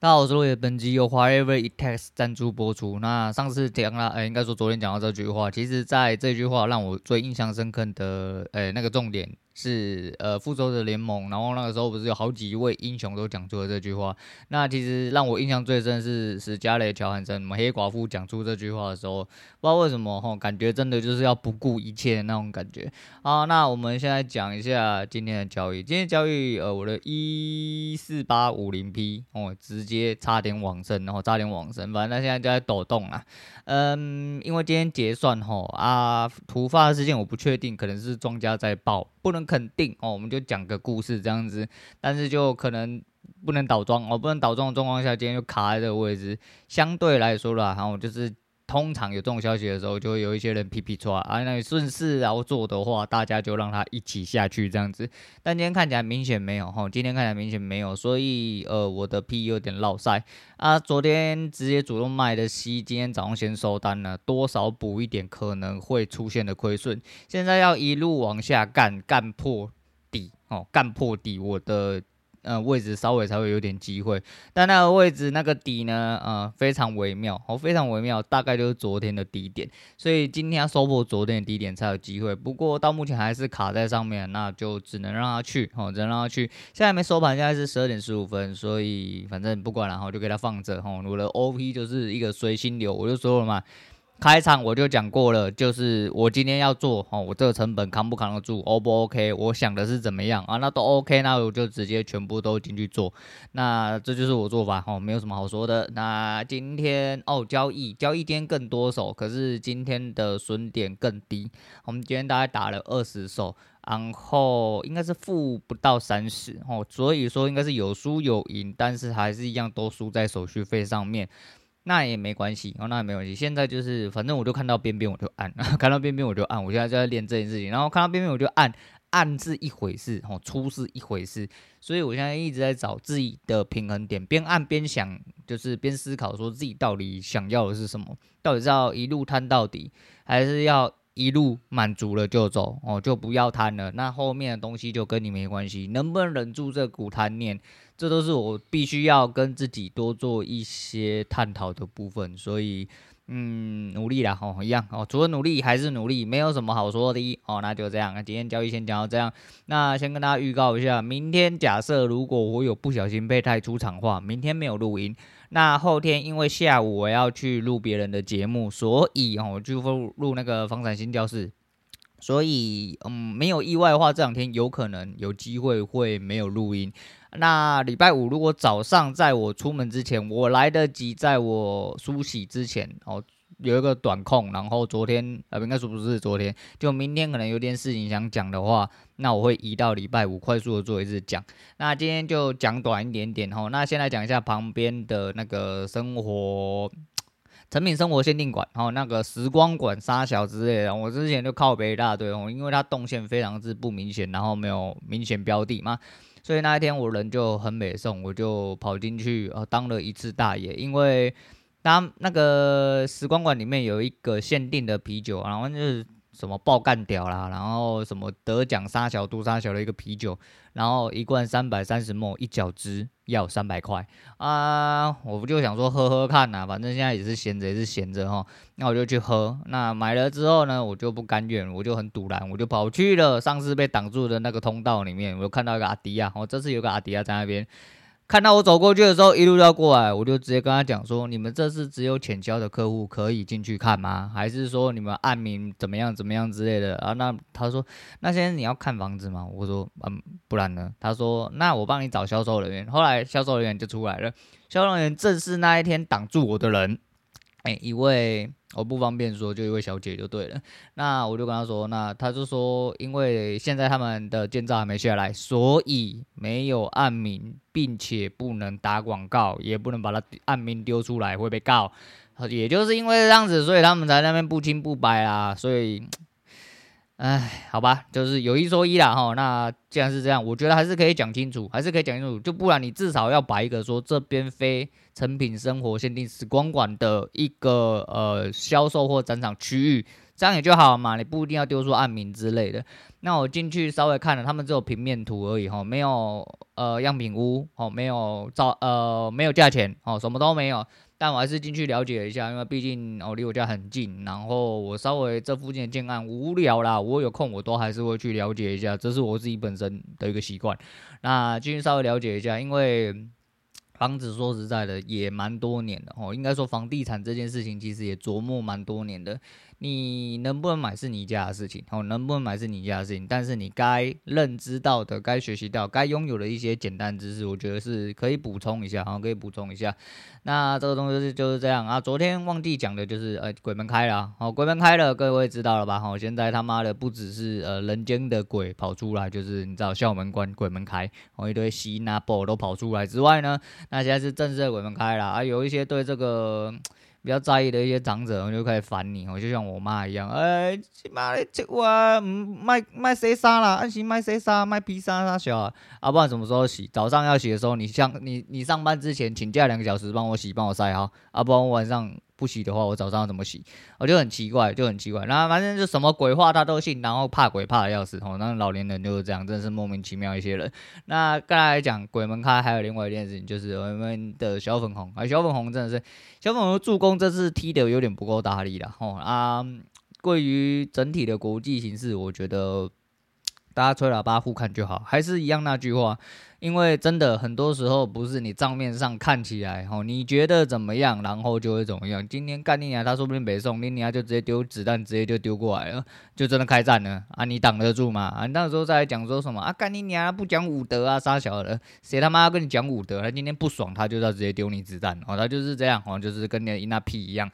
大家好，我是落叶，本集由 Forever Itex 赞助播出。那上次讲了，呃，应该说昨天讲到这句话，其实在这句话让我最印象深刻的，呃，那个重点。是呃，复仇者联盟，然后那个时候不是有好几位英雄都讲出了这句话。那其实让我印象最深的是史嘉蕾·乔韩森，黑寡妇讲出这句话的时候，不知道为什么哈，感觉真的就是要不顾一切的那种感觉。好，那我们现在讲一下今天的交易。今天交易，呃，我的一四八五零 P 哦，直接差点往生，然后差点往生，反正他现在就在抖动啊。嗯，因为今天结算吼啊，突发事件我不确定，可能是庄家在爆。不能肯定哦，我们就讲个故事这样子，但是就可能不能倒装哦，不能倒装的状况下，今天就卡在这个位置。相对来说啦，然后就是通常有这种消息的时候，就会有一些人皮皮剉啊，那你顺势然后做的话，大家就让他一起下去这样子。但今天看起来明显没有哈，今天看起来明显没有，所以呃，我的 P 有点落赛啊。昨天直接主动卖的 C，今天早上先收单了，多少补一点可能会出现的亏损。现在要一路往下干，干破底哦，干破底，我的。呃，位置稍微才会有点机会，但那个位置那个底呢，呃，非常微妙，哦，非常微妙，大概就是昨天的低点，所以今天要收破昨天的低点才有机会。不过到目前还是卡在上面，那就只能让它去，哦，只能让它去。现在没收盘，现在是十二点十五分，所以反正不管了，然后就给它放着，哦，我的 OP 就是一个随心流，我就说了嘛。开场我就讲过了，就是我今天要做哦，我这个成本扛不扛得住，O 不 OK？我想的是怎么样啊？那都 OK，那我就直接全部都进去做。那这就是我做法哦，没有什么好说的。那今天哦，交易交易天更多手，可是今天的损点更低。我们今天大概打了二十手，然后应该是负不到三十哦，所以说应该是有输有赢，但是还是一样都输在手续费上面。那也没关系哦，那也没关系。现在就是，反正我就看到边边我就按，看到边边我就按。我现在就在练这件事情，然后看到边边我就按，按是一回事，哦，出是一回事。所以我现在一直在找自己的平衡点，边按边想，就是边思考，说自己到底想要的是什么，到底是要一路摊到底，还是要一路满足了就走，哦，就不要贪了。那后面的东西就跟你没关系，能不能忍住这股贪念？这都是我必须要跟自己多做一些探讨的部分，所以，嗯，努力啦，哦，一样哦，除了努力还是努力，没有什么好说的哦，那就这样，那今天交易先讲到这样，那先跟大家预告一下，明天假设如果我有不小心被太出场的话，明天没有录音，那后天因为下午我要去录别人的节目，所以哦，我就录录那个房产新教室，所以嗯，没有意外的话，这两天有可能有机会会没有录音。那礼拜五如果早上在我出门之前，我来得及在我梳洗之前哦，有一个短空，然后昨天呃，应该说不是昨天，就明天可能有点事情想讲的话，那我会移到礼拜五快速的做一次讲。那今天就讲短一点点哦。那先来讲一下旁边的那个生活，成品生活限定馆，然后那个时光馆沙小之类的，我之前就靠北一大堆哦，因为它动线非常之不明显，然后没有明显标的嘛。所以那一天我人就很美送，我就跑进去呃当了一次大爷，因为当那个时光馆里面有一个限定的啤酒，然后就是什么爆干屌啦，然后什么得奖沙小杜沙小的一个啤酒，然后一罐三百三十 ml 一角支要三百块啊，我不就想说喝喝看呐、啊，反正现在也是闲着也是闲着哈。那我就去喝，那买了之后呢，我就不甘愿，我就很赌烂，我就跑去了上次被挡住的那个通道里面，我就看到一个阿迪亚，我这次有个阿迪亚在那边，看到我走过去的时候，一路要过来，我就直接跟他讲说，你们这是只有浅交的客户可以进去看吗？还是说你们暗名怎么样怎么样之类的啊？那他说，那先生你要看房子吗？我说，嗯，不然呢？他说，那我帮你找销售人员。后来销售人员就出来了，销售人员正是那一天挡住我的人。哎，一位我不方便说，就一位小姐就对了。那我就跟她说，那她就说，因为现在他们的建造还没下来，所以没有暗名，并且不能打广告，也不能把它暗名丢出来，会被告。也就是因为这样子，所以他们才那边不清不白啊。所以。哎，好吧，就是有一说一啦哈。那既然是这样，我觉得还是可以讲清楚，还是可以讲清楚。就不然你至少要摆一个说这边非成品生活限定时光馆的一个呃销售或展场区域，这样也就好嘛，你不一定要丢出暗名之类的。那我进去稍微看了，他们只有平面图而已哈，没有呃样品屋哦，没有照呃没有价钱哦，什么都没有。但我还是进去了解一下，因为毕竟哦离我家很近，然后我稍微这附近的建案无聊啦，我有空我都还是会去了解一下，这是我自己本身的一个习惯。那进去稍微了解一下，因为房子说实在的也蛮多年的哦，应该说房地产这件事情其实也琢磨蛮多年的。你能不能买是你家的事情，哦，能不能买是你家的事情。但是你该认知到的、该学习到、该拥有的一些简单知识，我觉得是可以补充一下，好，可以补充一下。那这个东西就是就是这样啊。昨天忘记讲的就是，呃，鬼门开了，好，鬼门开了，各位知道了吧？好，现在他妈的不只是呃人间的鬼跑出来，就是你知道校门关，鬼门开，哦，一堆吸纳宝都跑出来之外呢，那现在是正式的鬼门开了啊。有一些对这个。比较在意的一些长者，我就开始烦你，我就像我妈一样，哎，妈的，这我卖卖洗衫啦，安心卖谁沙，卖披萨啥小啊，啊，不管什么时候洗？早上要洗的时候，你像你你上班之前请假两个小时帮我洗，帮我晒啊，啊，不然我晚上。不洗的话，我早上要怎么洗？我就很奇怪，就很奇怪。然后反正就什么鬼话他都信，然后怕鬼怕的要死。哦，那老年人就是这样，真的是莫名其妙一些人。那刚才讲鬼门开，还有另外一件事情，就是我们的小粉红啊，小粉红真的是小粉红助攻，这次踢的有点不够大力了。哦啊，关于整体的国际形势，我觉得大家吹喇叭互看就好，还是一样那句话。因为真的很多时候不是你账面上看起来哦，你觉得怎么样，然后就会怎么样。今天干你娘，他说不定北宋，你娘就直接丢子弹，直接就丢过来了，就真的开战了啊！你挡得住吗？啊，那时候再讲说什么啊？干你娘不讲武德啊，杀小人，谁他妈跟你讲武德？他今天不爽，他就要直接丢你子弹哦，他就是这样哦，就是跟你那屁一样。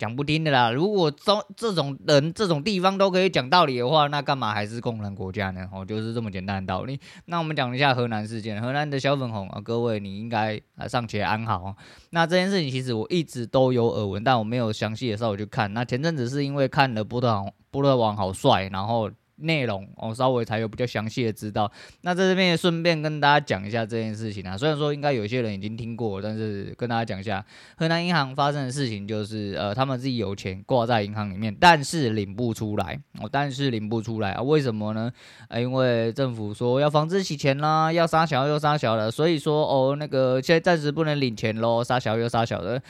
讲不听的啦！如果这这种人、这种地方都可以讲道理的话，那干嘛还是共产国家呢？哦，就是这么简单的道理。那我们讲一下河南事件，河南的小粉红啊，各位你应该啊尚且安好。那这件事情其实我一直都有耳闻，但我没有详细的时候去看。那前阵子是因为看了波特王，波特王好帅，然后。内容、哦、稍微才有比较详细的知道，那在这边也顺便跟大家讲一下这件事情啊。虽然说应该有些人已经听过，但是跟大家讲一下，河南银行发生的事情就是，呃，他们自己有钱挂在银行里面，但是领不出来，哦，但是领不出来啊？为什么呢？啊，因为政府说要防止洗钱啦，要杀小又杀小的，所以说哦，那个现在暂时不能领钱喽，杀小又杀小的。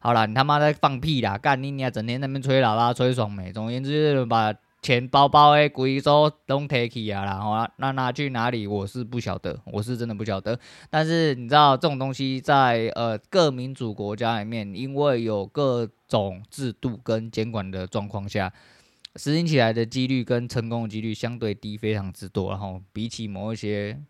好啦，你他妈在放屁啦，干你娘，整天在那边吹喇叭吹爽没？总而言之把。钱包包诶，贵州都 take 啊，然后那拿去哪里？我是不晓得，我是真的不晓得。但是你知道这种东西在呃各民主国家里面，因为有各种制度跟监管的状况下，实行起来的几率跟成功的几率相对低，非常之多。然后比起某一些。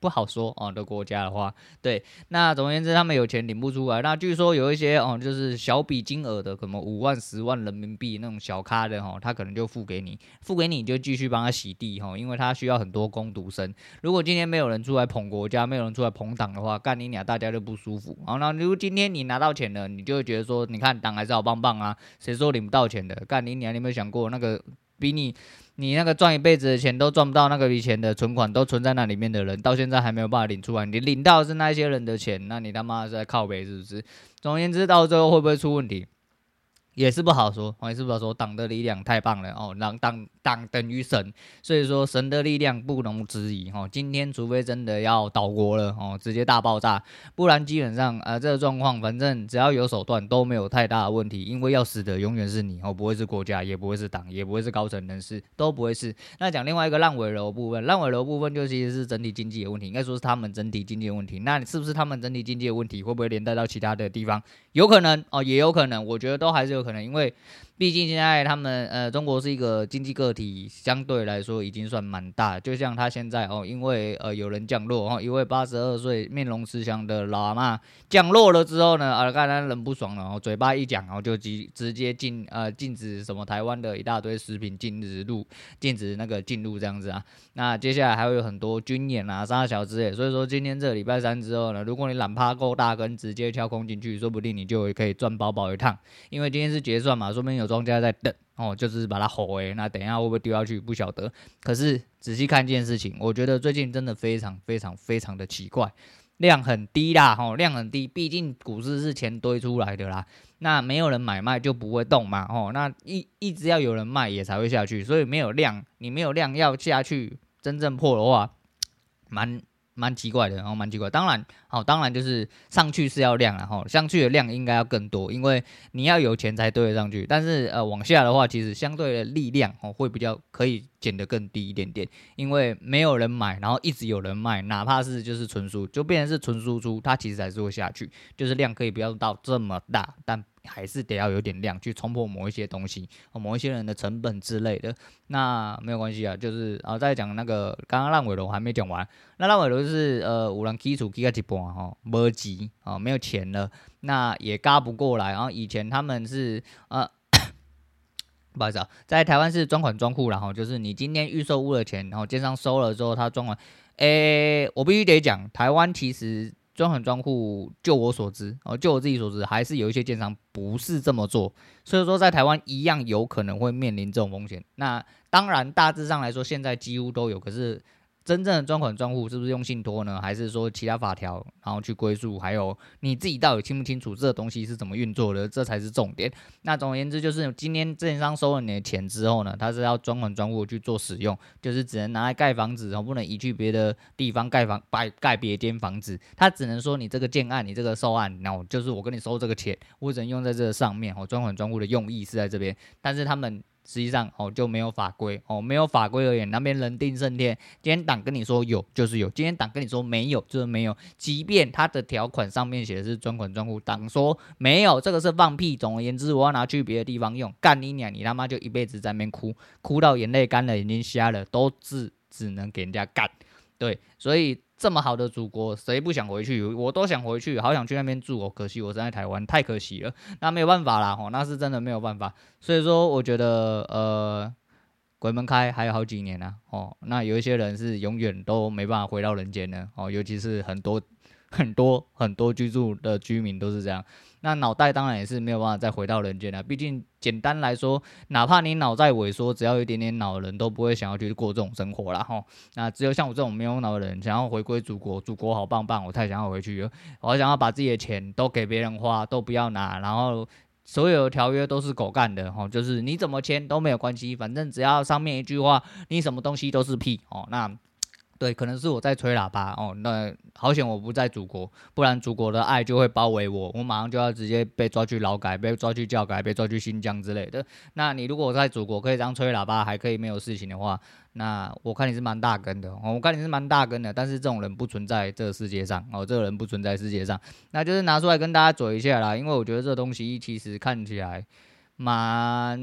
不好说哦。的国家的话，对，那总而言之，他们有钱领不出来。那据说有一些哦，就是小笔金额的，可能五万、十万人民币那种小咖的哈，他可能就付给你，付给你就继续帮他洗地哈，因为他需要很多工读生。如果今天没有人出来捧国家，没有人出来捧党的话，干你俩大家就不舒服。好，那如果今天你拿到钱了，你就会觉得说，你看党还是好棒棒啊，谁说领不到钱的？干你俩，你有没有想过那个比你？你那个赚一辈子的钱都赚不到那个以前的存款都存在那里面的人，到现在还没有办法领出来。你领到是那些人的钱，那你他妈是在靠北是不是？总而言之，到最后会不会出问题？也是不好说，也是不好说。党的力量太棒了哦，党党党等于神，所以说神的力量不容置疑哦。今天除非真的要倒国了哦，直接大爆炸，不然基本上啊、这个状况，反正只要有手段都没有太大的问题，因为要死的永远是你哦，不会是国家，也不会是党，也不会是高层人士，都不会是。那讲另外一个烂尾楼部分，烂尾楼部分就其实是整体经济的问题，应该说是他们整体经济的问题。那是不是他们整体经济的问题，会不会连带到其他的地方？有可能哦，也有可能，我觉得都还是有，可能因为毕竟现在他们呃，中国是一个经济个体，相对来说已经算蛮大。就像他现在哦，因为呃有人降落哦，一位八十二岁面容慈祥的老阿妈降落了之后呢，啊，看他人不爽了，然后嘴巴一讲，然后就直直接禁呃禁止什么台湾的一大堆食品禁止入，禁止那个进入这样子啊。那接下来还会有很多军演啊、杀小之类。所以说今天这礼拜三之后呢，如果你懒趴够大根，直接跳空进去，说不定你就可以赚饱饱一趟。因为今天是结算嘛，说不定有。庄家在等哦，就是把它吼诶，那等一下会不会丢下去不晓得。可是仔细看这件事情，我觉得最近真的非常非常非常的奇怪。量很低啦，吼，量很低，毕竟股市是钱堆出来的啦，那没有人买卖就不会动嘛，吼，那一一直要有人卖也才会下去，所以没有量，你没有量要下去真正破的话，蛮。蛮奇怪的，然后蛮奇怪。当然，好，当然就是上去是要量，然后上去的量应该要更多，因为你要有钱才堆得上去。但是呃，往下的话，其实相对的力量哦会比较可以减得更低一点点，因为没有人买，然后一直有人卖，哪怕是就是纯输，就变成是纯输出，它其实还是会下去，就是量可以不要到这么大，但。还是得要有点量去冲破某一些东西，某一些人的成本之类的，那没有关系啊。就是啊，再讲那个刚刚烂尾楼还没讲完，那烂尾楼就是呃，有人起厝起到一半哈，没钱啊，没有钱了，那也嘎不过来。然后以前他们是呃，不好意思啊，在台湾是专款专户，然后就是你今天预售屋的钱，然后建商收了之后，他专款。诶，我必须得讲，台湾其实。专款专户，就我所知，哦，就我自己所知，还是有一些建商不是这么做，所以说在台湾一样有可能会面临这种风险。那当然，大致上来说，现在几乎都有，可是。真正的专款专户是不是用信托呢？还是说其他法条，然后去归属？还有你自己到底清不清楚这个东西是怎么运作的？这才是重点。那总而言之，就是今天建商收了你的钱之后呢，他是要专款专户去做使用，就是只能拿来盖房子，然后不能移去别的地方盖房，盖盖别间房子。他只能说你这个建案，你这个售案，然后就是我跟你收这个钱，我只能用在这个上面。哦，专款专户的用意是在这边，但是他们。实际上哦，就没有法规哦，没有法规而言，那边人定胜天。今天党跟你说有就是有，今天党跟你说没有就是没有。即便他的条款上面写的是专款专户，党说没有，这个是放屁。总而言之，我要拿去别的地方用，干你娘！你他妈就一辈子在那边哭，哭到眼泪干了，眼睛瞎了，都是只能给人家干。对，所以。这么好的祖国，谁不想回去？我都想回去，好想去那边住哦。可惜我身在台湾，太可惜了。那没有办法啦，吼，那是真的没有办法。所以说，我觉得，呃，鬼门开还有好几年呢，哦，那有一些人是永远都没办法回到人间的，哦，尤其是很多。很多很多居住的居民都是这样，那脑袋当然也是没有办法再回到人间了。毕竟简单来说，哪怕你脑袋萎缩，只要有一点点脑的人都不会想要去过这种生活了哈。那只有像我这种没有脑的人，想要回归祖国，祖国好棒棒，我太想要回去了。我想要把自己的钱都给别人花，都不要拿，然后所有的条约都是狗干的哈，就是你怎么签都没有关系，反正只要上面一句话，你什么东西都是屁哦。那。对，可能是我在吹喇叭哦。那好险我不在祖国，不然祖国的爱就会包围我，我马上就要直接被抓去劳改，被抓去教改，被抓去新疆之类的。那你如果我在祖国可以这样吹喇叭，还可以没有事情的话，那我看你是蛮大根的哦。我看你是蛮大根的，但是这种人不存在这个世界上哦，这个人不存在世界上。那就是拿出来跟大家嘴一下啦，因为我觉得这东西其实看起来蛮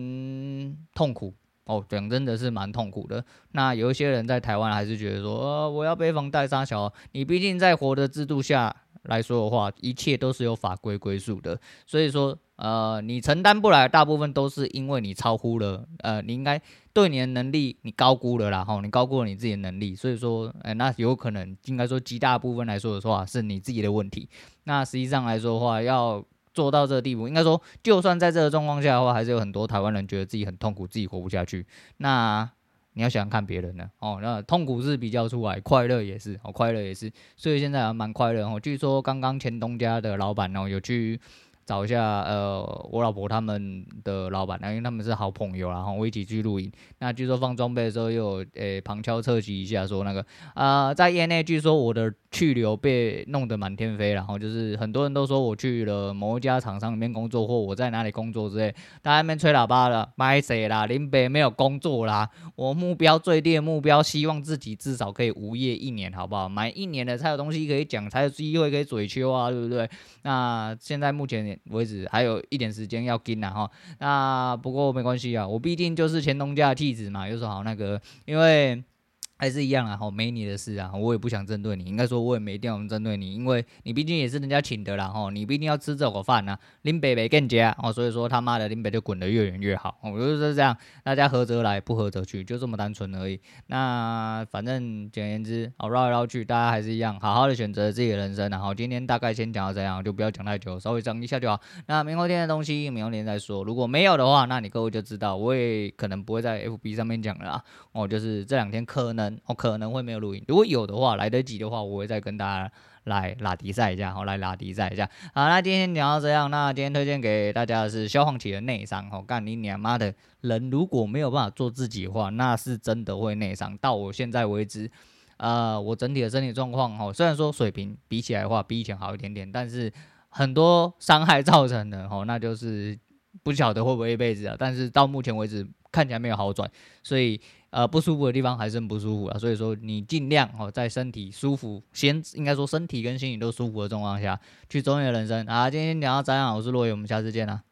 痛苦。哦，讲真的是蛮痛苦的。那有一些人在台湾还是觉得说，呃，我要背房贷杀小。你毕竟在活的制度下来说的话，一切都是有法规归属的。所以说，呃，你承担不来，大部分都是因为你超乎了，呃，你应该对你的能力你高估了啦，吼，你高估了你自己的能力。所以说，呃，那有可能应该说极大部分来说的话，是你自己的问题。那实际上来说的话，要。做到这个地步，应该说，就算在这个状况下的话，还是有很多台湾人觉得自己很痛苦，自己活不下去。那你要想想看别人呢？哦，那痛苦是比较出来，快乐也是，哦，快乐也是。所以现在还蛮快乐哦。据说刚刚前东家的老板哦，有去。找一下，呃，我老婆他们的老板，因为他们是好朋友，然后我一起去露营。那据说放装备的时候又有，诶、旁敲侧击一下，说那个，啊、呃，在业内据说我的去留被弄得满天飞，然后就是很多人都说我去了某一家厂商里面工作，或我在哪里工作之类，大家那边吹喇叭了，卖谁啦？林北没有工作啦，我目标最低的目标，希望自己至少可以无业一年，好不好？满一年的才有东西可以讲，才有机会可以嘴秋啊，对不对？那现在目前。为止还有一点时间要跟呐哈，那不过没关系啊，我毕竟就是乾隆家的弟子嘛，有什么好那个，因为。还是一样啊，吼，没你的事啊，我也不想针对你，应该说我也没一定要针对你，因为你毕竟也是人家请的啦，吼，你不一定要吃这口饭呐，林北北更加，哦，所以说他妈的林北就滚得越远越好，我就是这样，大家合则来，不合则去，就这么单纯而已。那反正简言之，哦，绕来绕去，大家还是一样，好好的选择自己的人生，然后今天大概先讲到这样，就不要讲太久，稍微讲一下就好。那明后天的东西，明后天再说，如果没有的话，那你各位就知道，我也可能不会在 FB 上面讲了啊，哦，就是这两天可能。我可能会没有录音，如果有的话，来得及的话，我会再跟大家来拉迪赛一下，好，来拉迪赛一下。好，那今天聊到这样，那今天推荐给大家的是消防起的内伤，哦，干你娘妈的人如果没有办法做自己的话，那是真的会内伤。到我现在为止，呃，我整体的身体状况，哦，虽然说水平比起来的话比以前好一点点，但是很多伤害造成的，哦，那就是不晓得会不会一辈子啊。但是到目前为止。看起来没有好转，所以呃不舒服的地方还是很不舒服啊。所以说你尽量哦，在身体舒服，先应该说身体跟心理都舒服的状况下去走你的人生啊。今天聊到这样，我是洛爷，我们下次见啦。